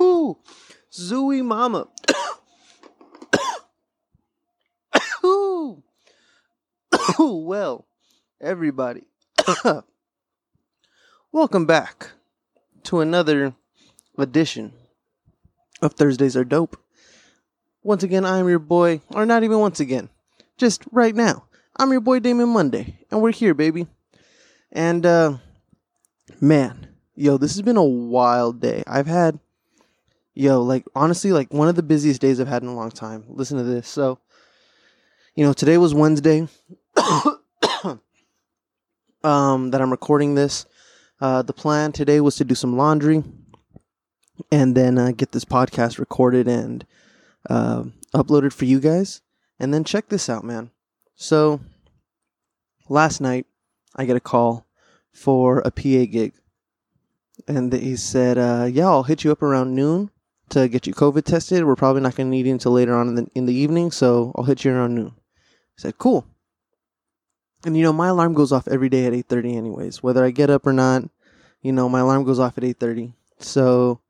Ooh, Zooey Mama. Ooh. well, everybody, welcome back to another edition of Thursdays Are Dope. Once again, I'm your boy, or not even once again, just right now. I'm your boy Damon Monday, and we're here, baby. And, uh, man, yo, this has been a wild day. I've had, yo, like, honestly, like, one of the busiest days I've had in a long time. Listen to this. So, you know, today was Wednesday um, that I'm recording this. Uh, the plan today was to do some laundry and then uh, get this podcast recorded and uh, uploaded for you guys. And then check this out, man. So, last night, I get a call for a PA gig. And he said, uh, Yeah, I'll hit you up around noon to get you COVID tested. We're probably not going to need you until later on in the, in the evening, so I'll hit you around noon. I said, Cool. And you know, my alarm goes off every day at 8:30 anyways. Whether I get up or not, you know, my alarm goes off at 8:30. So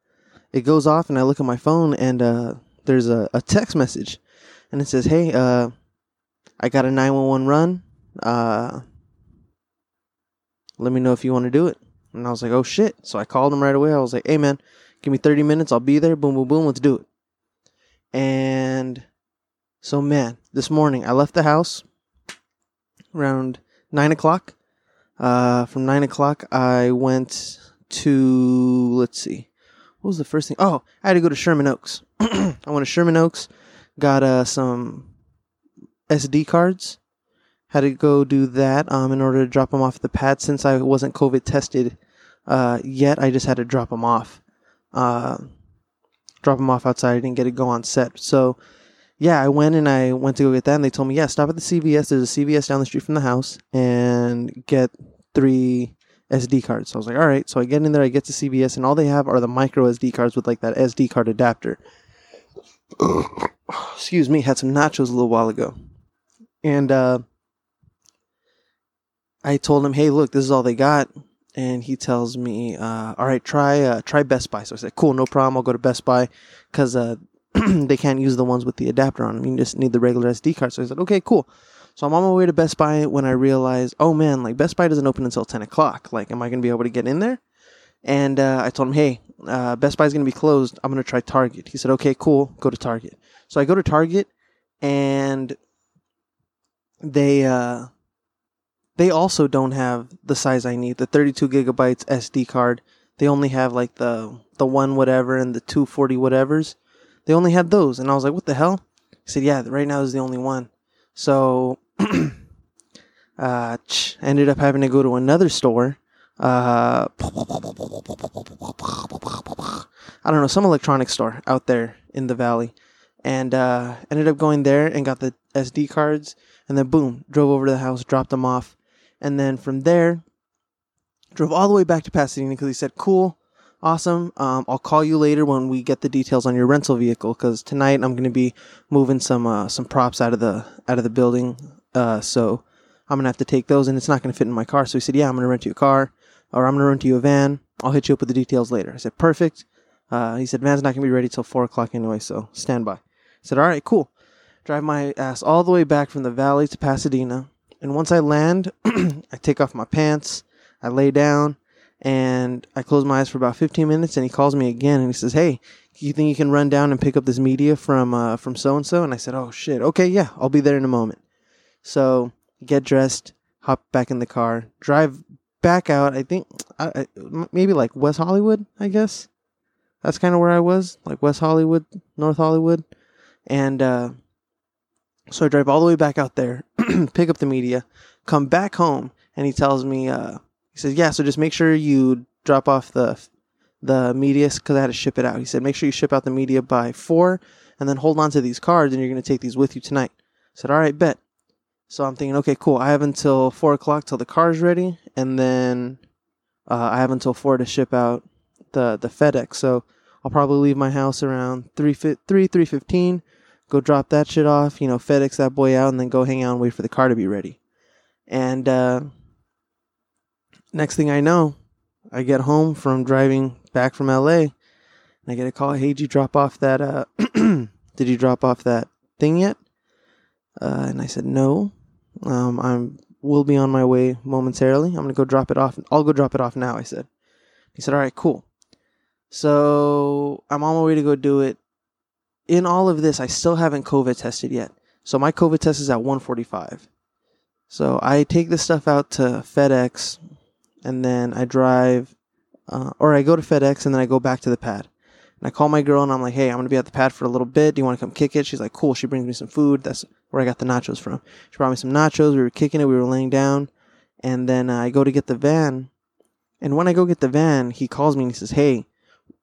it goes off and I look at my phone and uh, there's a, a text message and it says, "Hey, uh, I got a 911 run. Uh, let me know if you want to do it." And I was like, "Oh shit!" So I called him right away. I was like, "Hey man, give me 30 minutes. I'll be there. Boom, boom, boom. Let's do it." And so, man, this morning I left the house around nine o'clock. Uh, from nine o'clock, I went to let's see, what was the first thing? Oh, I had to go to Sherman Oaks. I went to Sherman Oaks, got uh some SD cards. Had to go do that um in order to drop them off the pad since I wasn't COVID tested uh yet. I just had to drop them off. Uh, drop them off outside. I didn't get to go on set, so yeah, I went and I went to go get that, and they told me, yeah, stop at the CVS. There's a CVS down the street from the house, and get three SD cards. So I was like, all right. So I get in there, I get to CVS, and all they have are the micro SD cards with like that SD card adapter. Excuse me, had some nachos a little while ago, and uh, I told him, hey, look, this is all they got. And he tells me, uh, all right, try uh, try Best Buy. So I said, cool, no problem. I'll go to Best Buy because uh, they can't use the ones with the adapter on them. You just need the regular SD card. So I said, okay, cool. So I'm on my way to Best Buy when I realized, oh man, like Best Buy doesn't open until 10 o'clock. Like, am I going to be able to get in there? And uh, I told him, hey, uh, Best Buy's going to be closed. I'm going to try Target. He said, okay, cool. Go to Target. So I go to Target and they, uh, they also don't have the size I need, the 32 gigabytes SD card. They only have like the, the one whatever and the 240 whatevers. They only had those. And I was like, what the hell? He said, yeah, right now is the only one. So, uh, ended up having to go to another store. Uh, I don't know, some electronics store out there in the valley. And, uh, ended up going there and got the SD cards. And then boom, drove over to the house, dropped them off. And then from there, drove all the way back to Pasadena because he said, cool, awesome. Um, I'll call you later when we get the details on your rental vehicle because tonight I'm going to be moving some uh, some props out of the out of the building. Uh, so I'm gonna have to take those, and it's not going to fit in my car. So he said, "Yeah, I'm going to rent you a car, or I'm going to rent you a van. I'll hit you up with the details later." I said, "Perfect." Uh, he said, "Van's not going to be ready till four o'clock anyway, so stand by." I said, "All right, cool." Drive my ass all the way back from the valley to Pasadena, and once I land, I take off my pants, I lay down, and I close my eyes for about 15 minutes, and he calls me again, and he says, "Hey, you think you can run down and pick up this media from uh, from so and so?" And I said, "Oh shit, okay, yeah, I'll be there in a moment." So get dressed, hop back in the car, drive back out. I think I, I, maybe like West Hollywood, I guess. That's kind of where I was, like West Hollywood, North Hollywood, and uh, so I drive all the way back out there, pick up the media, come back home, and he tells me, uh, he says, "Yeah, so just make sure you drop off the the media because I had to ship it out." He said, "Make sure you ship out the media by four, and then hold on to these cards, and you're going to take these with you tonight." I said, "All right, bet." So I'm thinking, okay, cool. I have until four o'clock till the car's ready, and then uh, I have until four to ship out the the FedEx. So I'll probably leave my house around three three three fifteen. Go drop that shit off, you know, FedEx that boy out, and then go hang out and wait for the car to be ready. And uh, next thing I know, I get home from driving back from LA. And I get a call, hey, did you drop off that, uh, did you drop off that thing yet? Uh, and I said, no. Um, I'm, will be on my way momentarily. I'm to go drop it off. I'll go drop it off now, I said. He said, all right, cool. So I'm on my way to go do it. In all of this, I still haven't COVID tested yet. So my COVID test is at 145. So I take this stuff out to FedEx and then I drive, uh, or I go to FedEx and then I go back to the pad. And I call my girl and I'm like, hey, I'm going to be at the pad for a little bit. Do you want to come kick it? She's like, cool. She brings me some food. That's where I got the nachos from. She brought me some nachos. We were kicking it. We were laying down. And then uh, I go to get the van. And when I go get the van, he calls me and he says, hey,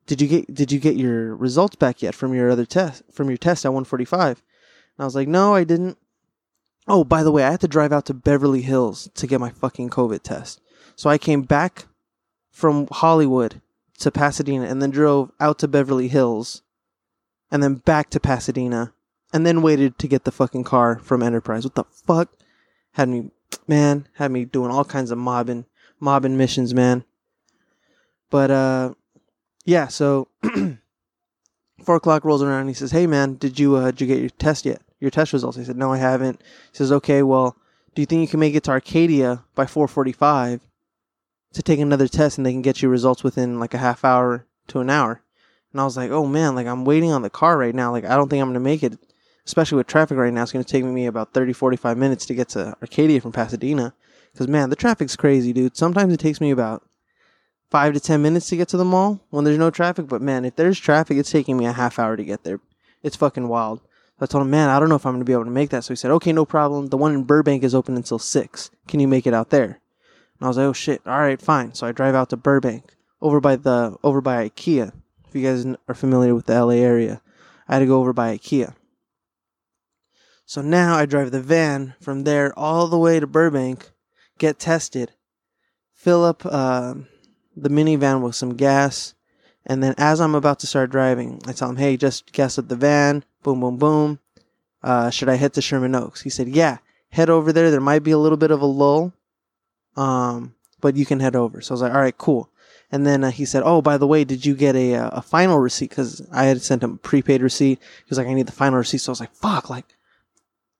did you get did you get your results back yet from your other test from your test at 145 and i was like no i didn't. Oh by the way i had to drive out to beverly hills to get my fucking covid test. So i came back from hollywood to pasadena and then drove out to beverly hills and then back to pasadena and then waited to get the fucking car from enterprise. What the fuck? Had me man had me doing all kinds of mobbing mobbing missions man. But uh yeah, so four o'clock rolls around and he says, Hey man, did you uh did you get your test yet? Your test results? I said, No, I haven't. He says, Okay, well, do you think you can make it to Arcadia by four forty five to take another test and they can get you results within like a half hour to an hour? And I was like, Oh man, like I'm waiting on the car right now. Like I don't think I'm gonna make it. Especially with traffic right now, it's gonna take me about 30, 45 minutes to get to Arcadia from Pasadena. Because man, the traffic's crazy, dude. Sometimes it takes me about five to ten minutes to get to the mall when there's no traffic. But man, if there's traffic, it's taking me a half hour to get there. It's fucking wild. So I told him, man, I don't know if I'm gonna be able to make that. So he said, okay, no problem. The one in Burbank is open until six. Can you make it out there? And I was like, oh shit, all right, fine. So I drive out to Burbank, over by the over by IKEA. If you guys are familiar with the LA area, I had to go over by IKEA. So now I drive the van from there all the way to Burbank, get tested, fill up. Uh, the minivan with some gas. And then as I'm about to start driving, I tell him, hey, just gas up the van. Boom, boom, boom. Uh, should I head to Sherman Oaks? He said, yeah, head over there. There might be a little bit of a lull. Um, but you can head over. So I was like, all right, cool. And then uh, he said, oh, by the way, did you get a, uh, a final receipt? Cause I had sent him a prepaid receipt. He was like, I need the final receipt. So I was like, fuck, like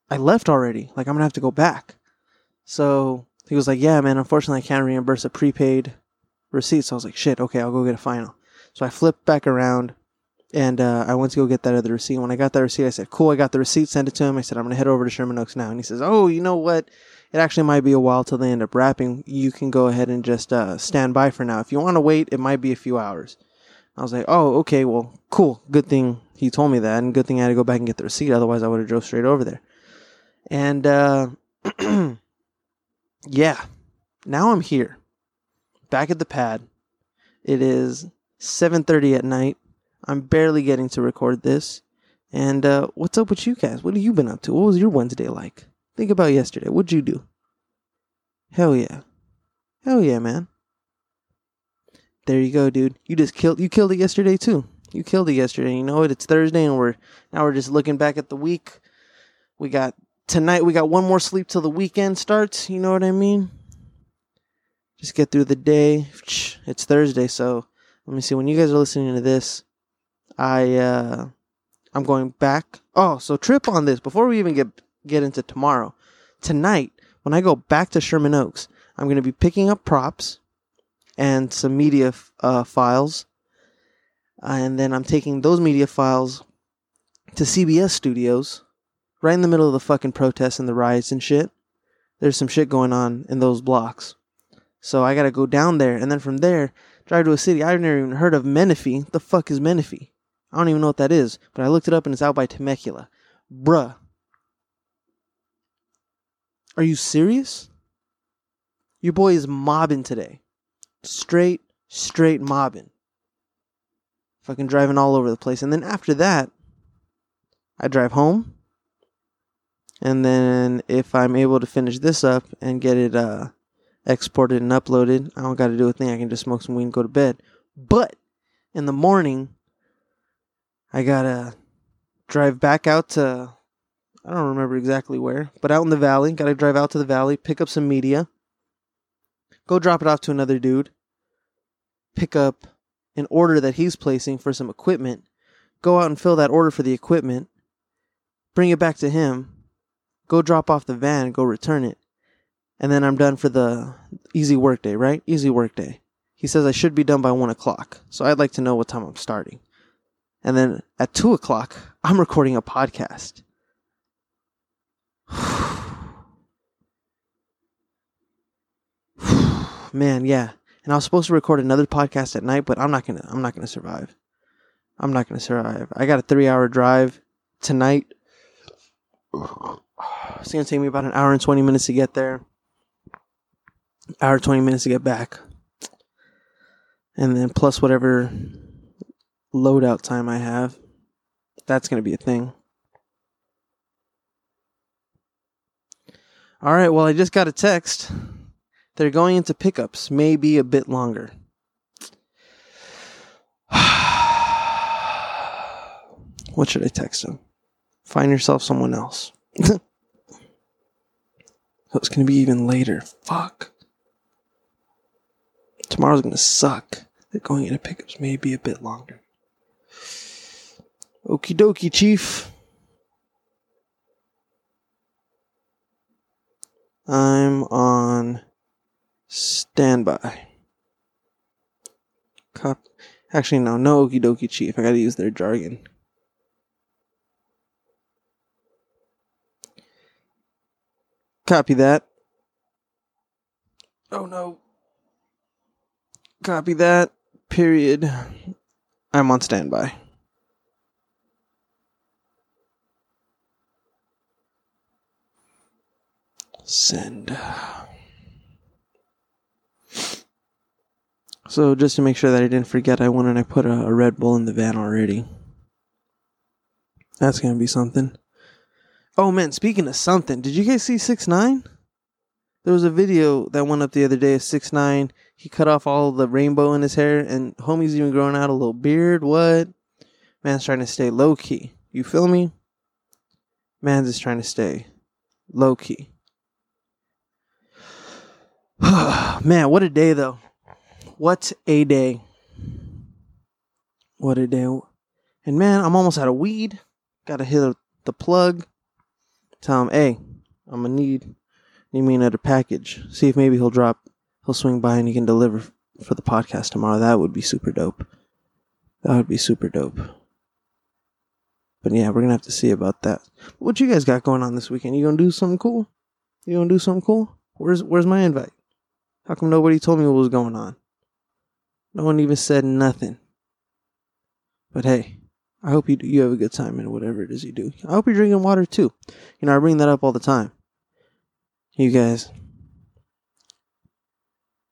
I left already. Like I'm going to have to go back. So he was like, yeah, man, unfortunately I can't reimburse a prepaid receipt. So I was like, shit, okay, I'll go get a final. So I flipped back around and uh, I went to go get that other receipt. When I got that receipt, I said, cool, I got the receipt, send it to him. I said, I'm going to head over to Sherman Oaks now. And he says, oh, you know what? It actually might be a while till they end up wrapping. You can go ahead and just uh, stand by for now. If you want to wait, it might be a few hours. I was like, oh, okay, well, cool. Good thing he told me that, and good thing I had to go back and get the receipt. Otherwise, I would have drove straight over there. And uh, yeah, now I'm here back at the pad. It is 7:30 at night. I'm barely getting to record this. And uh, what's up with you guys? What have you been up to? What was your Wednesday like? Think about yesterday. What'd you do? Hell yeah. Hell yeah, man. There you go, dude. You just killed you killed it yesterday too. You killed it yesterday. You know what? It's Thursday and we're now we're just looking back at the week. We got tonight we got one more sleep till the weekend starts, you know what I mean? Just get through the day. It's Thursday, so let me see. When you guys are listening to this, I uh, I'm going back. Oh, so trip on this before we even get get into tomorrow. Tonight, when I go back to Sherman Oaks, I'm going to be picking up props and some media uh, files, and then I'm taking those media files to CBS Studios, right in the middle of the fucking protests and the riots and shit. There's some shit going on in those blocks. So I gotta go down there, and then from there, drive to a city I've never even heard of. Menifee. The fuck is Menifee? I don't even know what that is, but I looked it up and it's out by Temecula. Bruh. Are you serious? Your boy is mobbing today. Straight, straight mobbing. Fucking driving all over the place. And then after that, I drive home. And then if I'm able to finish this up and get it uh exported and uploaded. I don't got to do a thing. I can just smoke some weed and go to bed. But in the morning, I gotta drive back out to. I don't remember exactly where, but out in the valley. Gotta drive out to the valley, pick up some media, go drop it off to another dude, pick up an order that he's placing for some equipment, go out and fill that order for the equipment, bring it back to him, go drop off the van, go return it, and then I'm done for the easy work day, right? Easy work day. He says I should be done by one o'clock, so I'd like to know what time I'm starting. And then at two o'clock, I'm recording a podcast. Man, yeah. And I was supposed to record another podcast at night, but I'm not gonna I'm not gonna survive. I'm not gonna survive. I got a three hour drive tonight. It's gonna take me about an hour and twenty minutes to get there. Hour twenty minutes to get back. And then plus whatever loadout time I have. That's gonna be a thing. All right, well I just got a text. They're going into pickups, maybe a bit longer. what should I text them? Find yourself someone else. so it's going to be even later. Fuck. Tomorrow's going to suck. They're going into pickups, maybe a bit longer. Okie dokie, Chief. I'm on Standby. Cop. Actually, no, no okie dokie chief. I gotta use their jargon. Copy that. Oh no. Copy that. Period. I'm on standby. Send. So just to make sure that I didn't forget, I went and I put a, a Red Bull in the van already. That's gonna be something. Oh man, speaking of something, did you guys see Six Nine? There was a video that went up the other day of Six Nine. He cut off all the rainbow in his hair, and homie's even growing out a little beard. What? Man's trying to stay low key. You feel me? Man's just trying to stay low key. Man, what a day though. What a day. What a day. And man, I'm almost out of weed. Gotta hit the plug. Tell him, hey, I'm gonna need need me another package. See if maybe he'll drop he'll swing by and he can deliver for the podcast tomorrow. That would be super dope. That would be super dope. But yeah, we're gonna have to see about that. What you guys got going on this weekend? You gonna do something cool? You gonna do something cool? Where's where's my invite? How come nobody told me what was going on? No one even said nothing. But hey, I hope you do, you have a good time in whatever it is you do. I hope you're drinking water too. You know, I bring that up all the time. You guys,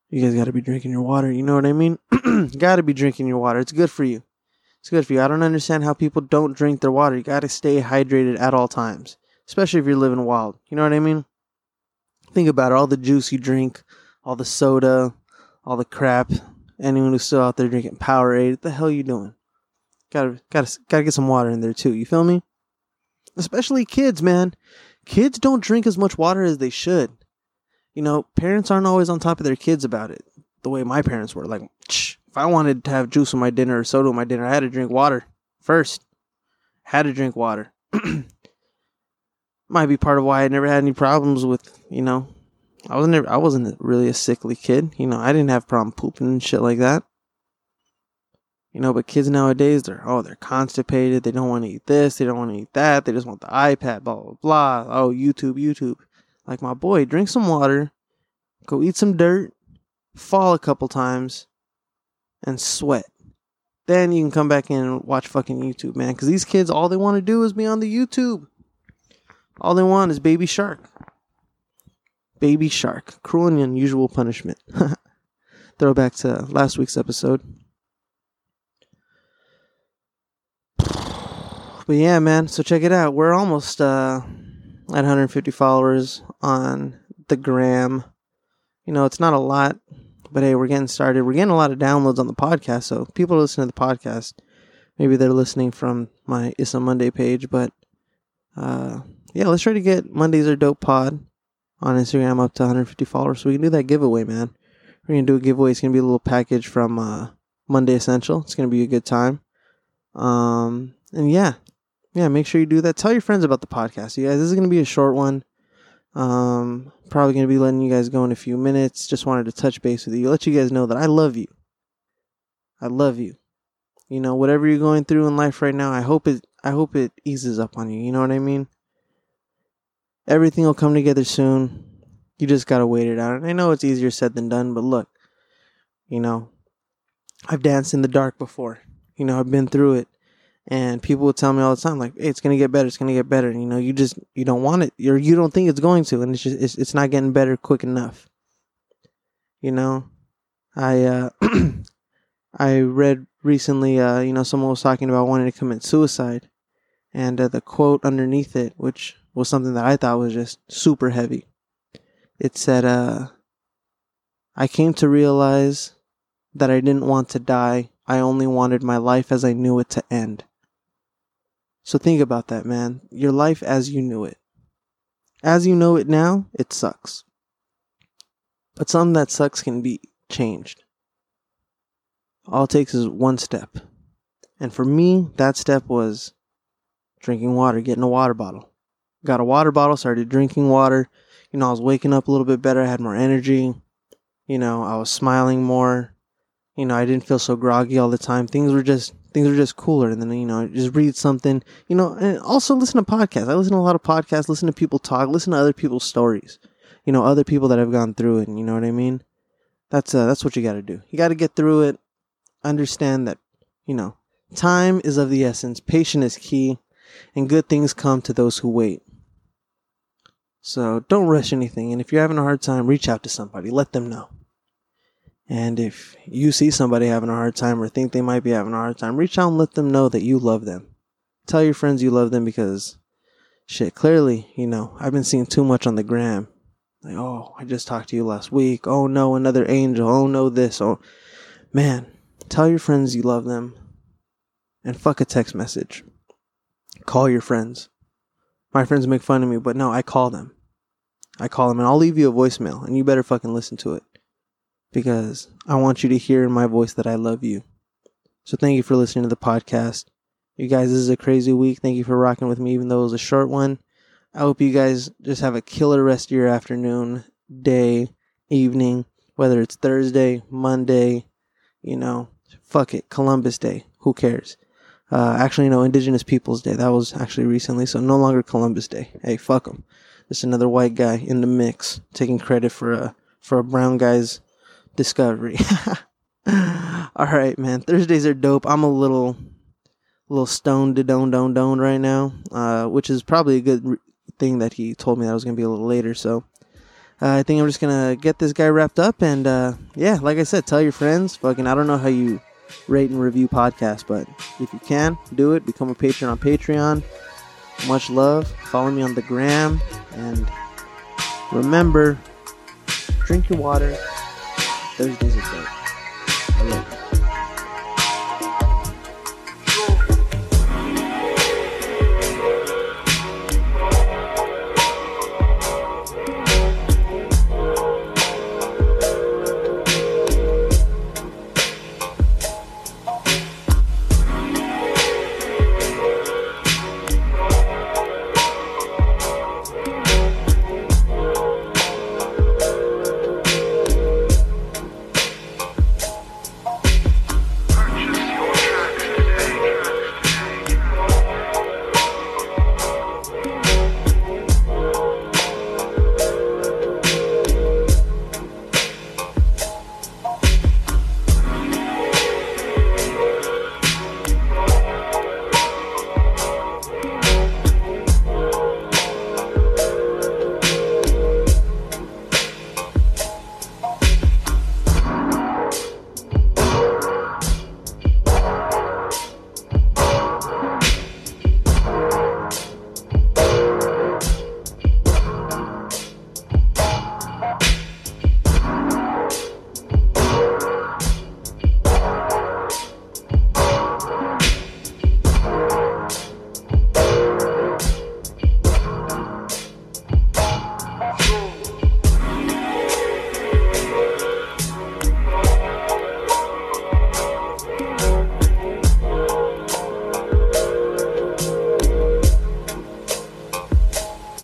you guys got to be drinking your water. You know what I mean? got to be drinking your water. It's good for you. It's good for you. I don't understand how people don't drink their water. You got to stay hydrated at all times, especially if you're living wild. You know what I mean? Think about it. All the juice you drink, all the soda, all the crap anyone who's still out there drinking Powerade, what the hell you doing? Gotta, gotta, gotta get some water in there too. You feel me? Especially kids, man. Kids don't drink as much water as they should. You know, parents aren't always on top of their kids about it. The way my parents were, like, if I wanted to have juice with my dinner or soda with my dinner, I had to drink water first. Had to drink water. Might be part of why I never had any problems with, you know, I wasn't I wasn't really a sickly kid. You know, I didn't have problem pooping and shit like that. You know, but kids nowadays they're oh they're constipated. They don't want to eat this. They don't want to eat that. They just want the iPad. Blah blah blah. Oh YouTube YouTube. Like my boy, drink some water, go eat some dirt, fall a couple times, and sweat. Then you can come back in and watch fucking YouTube, man. Because these kids, all they want to do is be on the YouTube. All they want is Baby Shark. Baby Shark, Cruel and Unusual Punishment. Throwback to last week's episode. But yeah, man, so check it out. We're almost uh, at 150 followers on the gram. You know, it's not a lot, but hey, we're getting started. We're getting a lot of downloads on the podcast, so people listen to the podcast. Maybe they're listening from my It's Monday page, but uh, yeah, let's try to get Mondays are dope pod on Instagram up to 150 followers. So we can do that giveaway, man. We're gonna do a giveaway. It's gonna be a little package from uh, Monday Essential. It's gonna be a good time. Um, and yeah, yeah, make sure you do that. Tell your friends about the podcast. You guys, this is gonna be a short one. Um, probably gonna be letting you guys go in a few minutes. Just wanted to touch base with you, let you guys know that I love you. I love you. You know, whatever you're going through in life right now, I hope it I hope it eases up on you. You know what I mean? Everything will come together soon. You just gotta wait it out. And I know it's easier said than done, but look, you know, I've danced in the dark before. You know, I've been through it. And people would tell me all the time, like, hey, it's gonna get better, it's gonna get better. And, you know, you just you don't want it. Or you don't think it's going to, and it's just it's it's not getting better quick enough. You know? I uh I read recently, uh, you know, someone was talking about wanting to commit suicide, and uh, the quote underneath it, which was something that I thought was just super heavy, it said, uh, I came to realize that I didn't want to die. I only wanted my life as I knew it to end. So think about that, man. Your life as you knew it. As you know it now, it sucks. But something that sucks can be changed. All it takes is one step. And for me, that step was drinking water, getting a water bottle. Got a water bottle, started drinking water. You know, I was waking up a little bit better, I had more energy. You know, I was smiling more. You know, I didn't feel so groggy all the time. Things were just things are just cooler. And then, you know, just read something, you know, and also listen to podcasts. I listen to a lot of podcasts, listen to people talk, listen to other people's stories. You know, other people that have gone through it, you know what I mean? That's uh, that's what you got to do. You got to get through it understand that, you know, time is of the essence, patience is key, and good things come to those who wait. So don't rush anything. And if you're having a hard time, reach out to somebody, let them know. And if you see somebody having a hard time or think they might be having a hard time, reach out and let them know that you love them. Tell your friends you love them because, shit, clearly, you know, I've been seeing too much on the gram. Like, oh, I just talked to you last week. Oh no, another angel. Oh no, this. Oh, man, Tell your friends you love them. And fuck a text message. Call your friends. My friends make fun of me, but no, I call them. I call them and I'll leave you a voicemail and you better fucking listen to it. Because I want you to hear in my voice that I love you. So thank you for listening to the podcast. You guys, this is a crazy week. Thank you for rocking with me, even though it was a short one. I hope you guys just have a killer rest of your afternoon, day, evening, whether it's Thursday, Monday, you know, fuck it, Columbus Day. Who cares? Uh, actually, no, Indigenous Peoples Day. That was actually recently, so no longer Columbus Day. Hey, fuck them. Just another white guy in the mix, taking credit for a for a brown guy's discovery. All right, man. Thursdays are dope. I'm a little, little stoned to don don don right now, uh, which is probably a good re- thing that he told me that I was gonna be a little later. So uh, I think I'm just gonna get this guy wrapped up, and uh, yeah, like I said, tell your friends. Fucking, I don't know how you rate and review podcasts. But if you can, do it. Become a patron on Patreon. Much love. Follow me on the gram. And remember, drink your water. Thursdays are good. I love you.